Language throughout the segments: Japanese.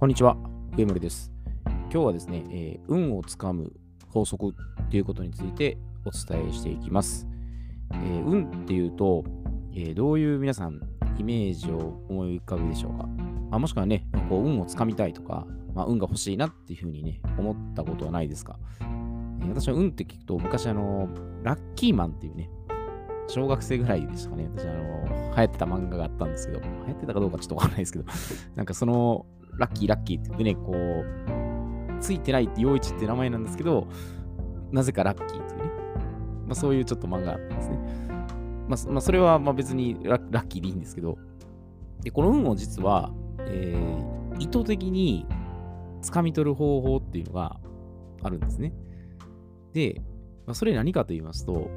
こんにちは、上森です。今日はですね、えー運をつかむ法則ということについてお伝えしていきます。えー運っていうと、えーどういう皆さんイメージを思い浮かぶでしょうか、まあ、もしくはね、こう運をつかみたいとか、まあ、運が欲しいなっていうふうにね、思ったことはないですか、えー私は運って聞くと、昔あの、ラッキーマンっていうね、小学生ぐらいでしたかね。私、あの、流行ってた漫画があったんですけど、流行ってたかどうかちょっとわかんないですけど、なんかその、ラッキーラッキーって言ってね、こう、ついてないって陽一って名前なんですけど、なぜかラッキーっていうね、まあそういうちょっと漫画があったんですね。まあ、そまあ、それはまあ別にラッキーでいいんですけど、で、この運を実は、えー意図的に掴み取る方法っていうのがあるんですね。で、まあ、それ何かと言いますと、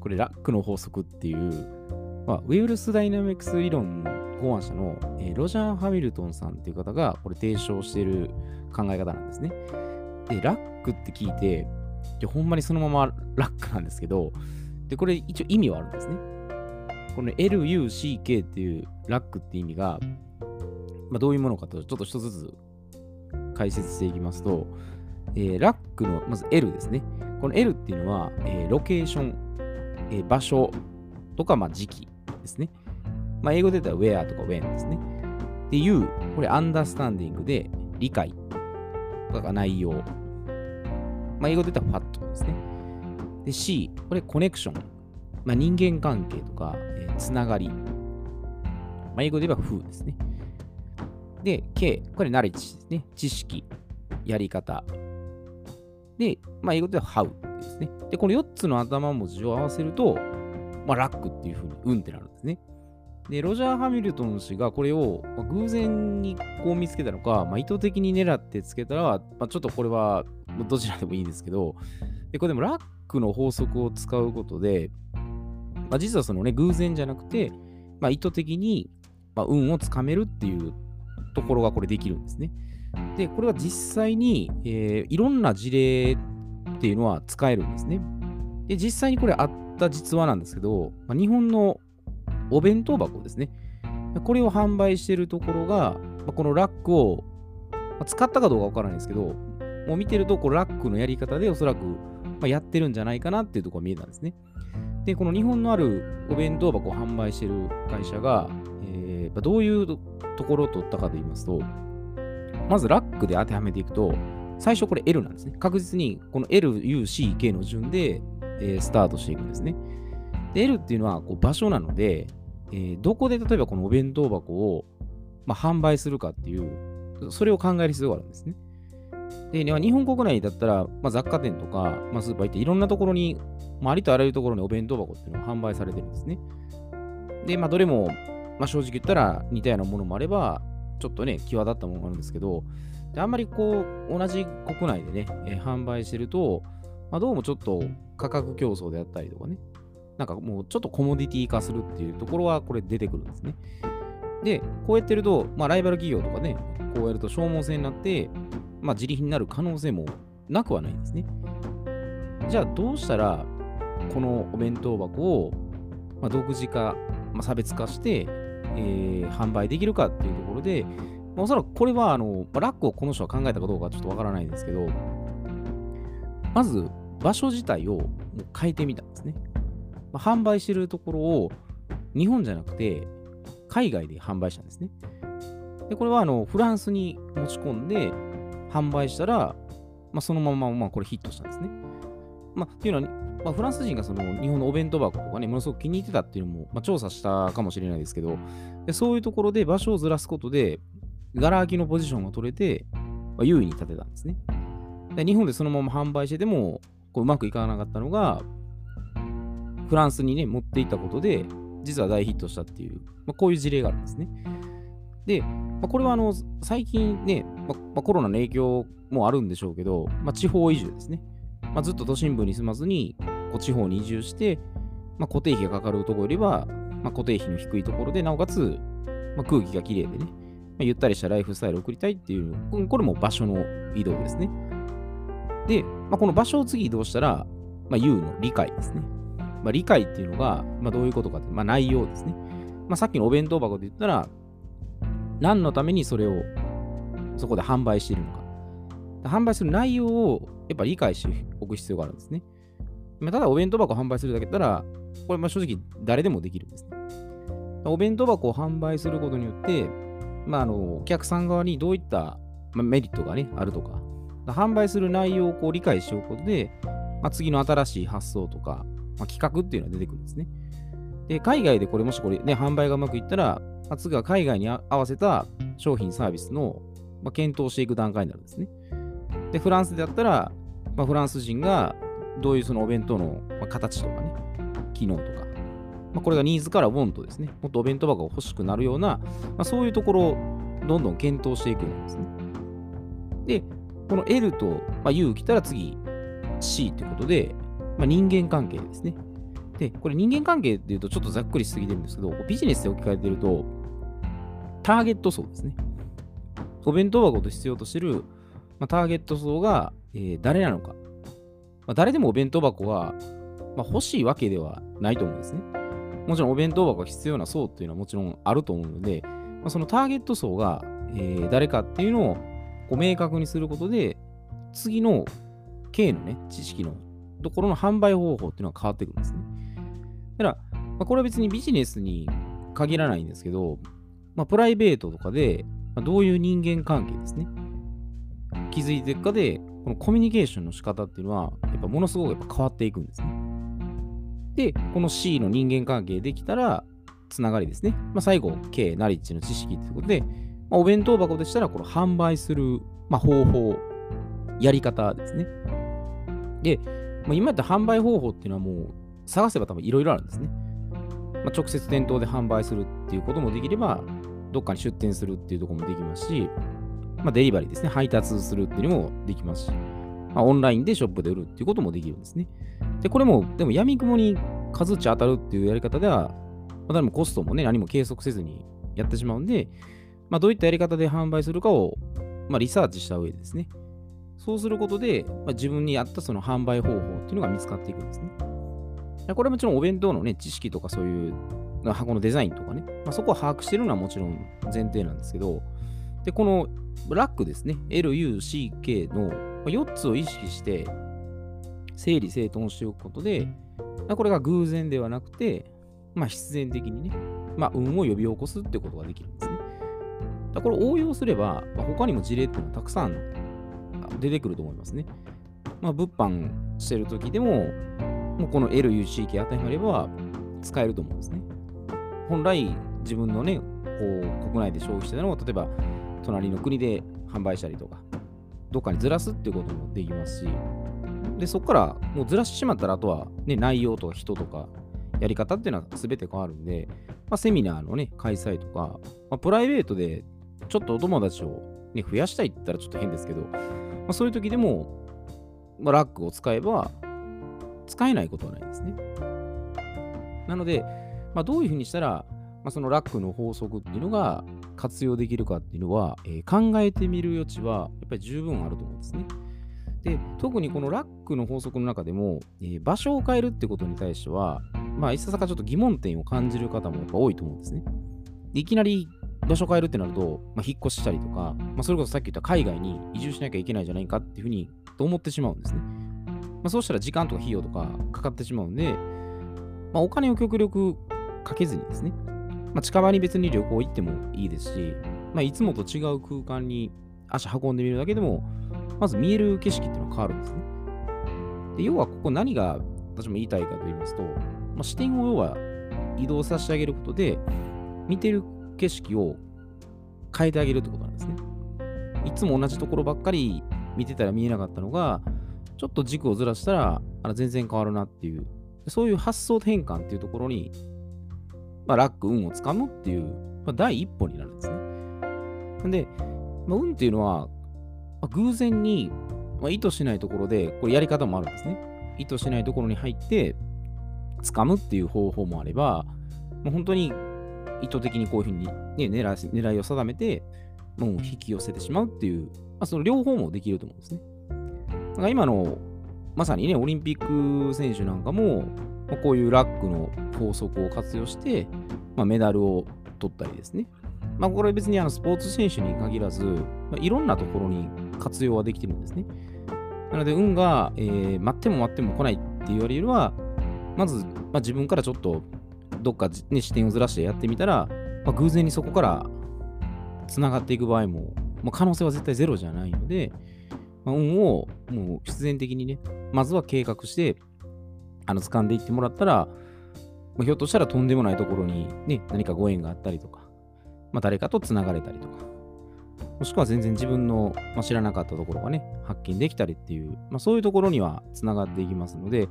これラックの法則っていう、まあ、ウェルスダイナミクス理論考案者の、えーロジャー・ハミルトンさんっていう方がこれ提唱している考え方なんですね。で、ラックって聞いて、でほんまにそのままラックなんですけど、で、これ一応意味はあるんですね。この LUCK っていうラックって意味が、まあ、どういうものかとちょっと一つずつ解説していきますと、えーラックのまず L ですね。この L っていうのは、えーロケーション、えー場所とか、まあ、時期ですね。まあ、英語で言ったら where とか when ですね。で、U、これ understanding で理解とか内容。まあ、英語で言ったら what ですね。で、C、これコネクション。まあ、人間関係とか、えーつながり。まあ、英語で言えば who ですね。で、K、これナレッジですね。知識、やり方。で、まあ、英語では how ですね。で、この4つの頭文字を合わせると、まあ、ラックっていうふうに、運ってなるんですね。で、ロジャー・ハミルトン氏がこれを、まあ偶然にこう見つけたのか、まあ、意図的に狙ってつけたら、まあ、ちょっとこれはどちらでもいいんですけど、でこれでもラックの法則を使うことで、まあ、実はそのね、偶然じゃなくて、まあ、意図的に、まあ、運をつかめるっていうところがこれできるんですね。で、これは実際に、えーいろんな事例っていうのは使えるんですね。で、実際にこれあった実話なんですけど、まあ、日本のお弁当箱ですね。これを販売しているところが、このラックを、使ったかどうかわからないんですけど、もう見てると、こラックのやり方でおそらく、やってるんじゃないかなっていうところが見えたんですね。で、この日本のあるお弁当箱を販売している会社が、えーどういうところを取ったかと言いますと、まずラックで当てはめていくと、最初これ L なんですね。確実にこの L、U、C、K の順で、えースタートしていくんですね。で、L っていうのはこう場所なので、えーどこで例えばこのお弁当箱を、まあ、販売するかっていう、それを考える必要があるんですね。で、日本国内だったら、まあ、雑貨店とか、まあ、スーパー行っていろんなところに、まあ、ありとあらゆるところにお弁当箱っていうのが販売されてるんですね。で、まあ、どれも、まあ、正直言ったら似たようなものもあれば、ちょっとね、際立ったものがあるんですけど、あんまりこう、同じ国内でね、えー販売してると、まあ、どうもちょっと価格競争であったりとかね、なんかもうちょっとコモディティ化するっていうところはこれ出てくるんですね。で、こうやってると、まあ、ライバル企業とかね、こうやると消耗戦になって、まあ、自利品になる可能性もなくはないんですね。じゃあ、どうしたら、このお弁当箱を、まあ、独自化、まあ、差別化して、えー販売できるかっていうところで、まあ、おそらくこれはあの、まあラックをこの人は考えたかどうかちょっとわからないんですけど、まず場所自体を変えてみたんですね。まあ、販売してるところを日本じゃなくて海外で販売したんですね。で、これはあのフランスに持ち込んで販売したら、まあ、そのまままあこれヒットしたんですね。まあ、っていうのは、まあ、フランス人がその日本のお弁当箱とかね、ものすごく気に入ってたっていうのも、まあ、調査したかもしれないですけど、でそういうところで場所をずらすことで、ガラ空きのポジションが取れて、まあ、優位に立てたんですね。で日本でそのまま販売してても、こううまくいかなかったのが、フランスにね、持っていったことで、実は大ヒットしたっていう、まあ、こういう事例があるんですね。で、まあ、これはあの最近ね、まあコロナの影響もあるんでしょうけど、まあ、地方移住ですね。まあ、ずっと都心部に住まずに、こう地方に移住して、まあ、固定費がかかるところよりは、まあ、固定費の低いところで、なおかつ、まあ、空気がきれいでね、まあ、ゆったりしたライフスタイルを送りたいっていう、ここれも場所の移動ですね。で、まあ、この場所を次移動したら、まあ、U の理解ですね。まあ、理解っていうのが、まあ、どういうことかって、まあ、内容ですね。まあ、さっきのお弁当箱で言ったら、何のためにそれをそこで販売しているのか。販売する内容をやっぱり理解しておく必要があるんですね。まあ、ただお弁当箱を販売するだけだったら、これまあ正直誰でもできるんですね。お弁当箱を販売することによって、まあ、あのお客さん側にどういったメリットが、ね、あるとか、販売する内容をこう理解しておくことで、まあ、次の新しい発想とか、まあ、企画っていうのが出てくるんですね。で、海外でこれもしこれね、販売がうまくいったら、ま、次は海外に合わせた商品サービスの、まあ、検討していく段階になるんですね。で、フランスであったら、まあ、フランス人がどういうそのお弁当の形とかね、機能とか、まあ、これがニーズからウォントですね、もっとお弁当箱が欲しくなるような、まあ、そういうところをどんどん検討していくんですね。で、この L と、まあ、U 来たら次 C ということで、まあ、人間関係ですね。で、これ人間関係っていうとちょっとざっくりしすぎてるんですけど、ビジネスで置き換えてると、ターゲット層ですね。お弁当箱と必要としてる、まあ、ターゲット層が、えー、誰なのか。まあ、誰でもお弁当箱は、まあ、欲しいわけではないと思うんですね。もちろんお弁当箱が必要な層っていうのはもちろんあると思うので、まあ、そのターゲット層が、えー、誰かっていうのをこう明確にすることで、次の K のね、知識のところの販売方法っていうのは変わってくるんですね。だから、まあ、これは別にビジネスに限らないんですけど、まあ、プライベートとかで、まあ、どういう人間関係ですね。気づいていくかで、このコミュニケーションの仕方っていうのは、やっぱものすごくやっぱ変わっていくんですね。で、この C の人間関係できたら、つながりですね。まあ、最後、K、ナリッジの知識ということで、まあ、お弁当箱でしたら、この販売する、まあ、方法、やり方ですね。で、まあ、今やった販売方法っていうのはもう探せば多分いろいろあるんですね。まあ、直接店頭で販売するっていうこともできれば、どっかに出店するっていうとこもできますし、まあ、デリバリーですね、配達するっていうのもできますし、まあ、オンラインでショップで売るっていうこともできるんですね。で、これも、でも闇雲に数値当たるっていうやり方では、まあ、誰もコストもね、何も計測せずにやってしまうんで、まあ、どういったやり方で販売するかを、まあ、リサーチした上でですね。そうすることで、まあ、自分に合ったその販売方法っていうのが見つかっていくんですね。これはもちろんお弁当のね、知識とかそういう箱のデザインとかね、まあ、そこを把握してるのはもちろん前提なんですけど、で、このラックですね、L、U、C、K の4つを意識して整理整頓しておくことで、これが偶然ではなくて、まあ、必然的にね、まあ、運を呼び起こすってことができるんですね。だこれ応用すれば、まあ、他にも事例っていうのはたくさん出てくると思いますね。まあ、物販してる時でも、もうこの LUCK 当てはめれば使えると思うんですね。本来、自分のね、こう国内で消費してたのを、例えば隣の国で販売したりとか、どっかにずらすっていうこともできますし、で、そこからもうずらしてしまったら、あとは、ね、内容とか人とか、やり方っていうのは全て変わるんで、まあ、セミナーのね、開催とか、まあ、プライベートでちょっとお友達を、ね、増やしたいって言ったらちょっと変ですけど、まあ、そういう時でも、まあ、ラックを使えば、使えないことはないですね。なので、まあ、どういうふうにしたら、まあ、そのラックの法則っていうのが活用できるかっていうのは、えー、考えてみる余地はやっぱり十分あると思うんですね。で、特にこのラックの法則の中でも、えー、場所を変えるってことに対しては、まあ、いささかちょっと疑問点を感じる方もやっぱ多いと思うんですね。いきなり場所変えるってなると、まあ、引っ越したりとか、まあ、それこそさっき言った海外に移住しなきゃいけないじゃないかっていうふうにと思ってしまうんですね。まあ、そうしたら時間とか費用とかかかってしまうんで、まあ、お金を極力かけずにですね、まあ、近場に別に旅行行ってもいいですし、まあ、いつもと違う空間に足運んでみるだけでも、まず見える景色っていうのは変わるんですね。で要はここ何が私も言いたいかと言いますと、まあ、視点を要は移動させてあげることで、見てる景色を変えてあげるってことなんですね。いつも同じところばっかり見てたら見えなかったのが、ちょっと軸をずらしたらあの全然変わるなっていう、そういう発想転換っていうところに、まあ、ラック、運をつかむっていう、まあ、第一歩になるんですね。なんで、まあ、運っていうのは、まあ、偶然に、まあ、意図しないところで、これやり方もあるんですね。意図しないところに入って、掴むっていう方法もあれば、もう本当に意図的にこういうふうに、ね、狙い狙いを定めて、もう引き寄せてしまうっていう、まあ、その両方もできると思うんですね。だから今の、まさにね、オリンピック選手なんかも、まあ、こういうラックの法則を活用して、まあ、メダルを取ったりですね。まあ、これ別にあのスポーツ選手に限らず、まあ、いろんなところに活用はできてるんですね。なので、運が、えー、待っても待っても来ないっていうよりは、まず、まあ、自分からちょっとどっか、ね、視点をずらしてやってみたら、まあ、偶然にそこからつながっていく場合も、まあ、可能性は絶対ゼロじゃないので、まあ、運をもう必然的にね、まずは計画して、あの掴んでいってもらったら、まあ、ひょっとしたらとんでもないところに、ね、何かご縁があったりとか、まあ、誰かとつながれたりとか、もしくは全然自分の、まあ、知らなかったところがね、発見できたりっていう、まあ、そういうところにはつながっていきますので、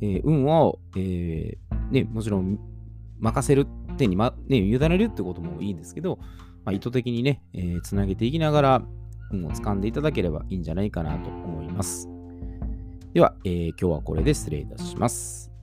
えー、運を、えー、ね、もちろん任せる手に、まね、委ねるってこともいいんですけど、まあ、意図的にね、えー、つなげていきながら、運を掴んでいただければいいんじゃないかなと思います。では、えー、今日はこれで失礼いたします。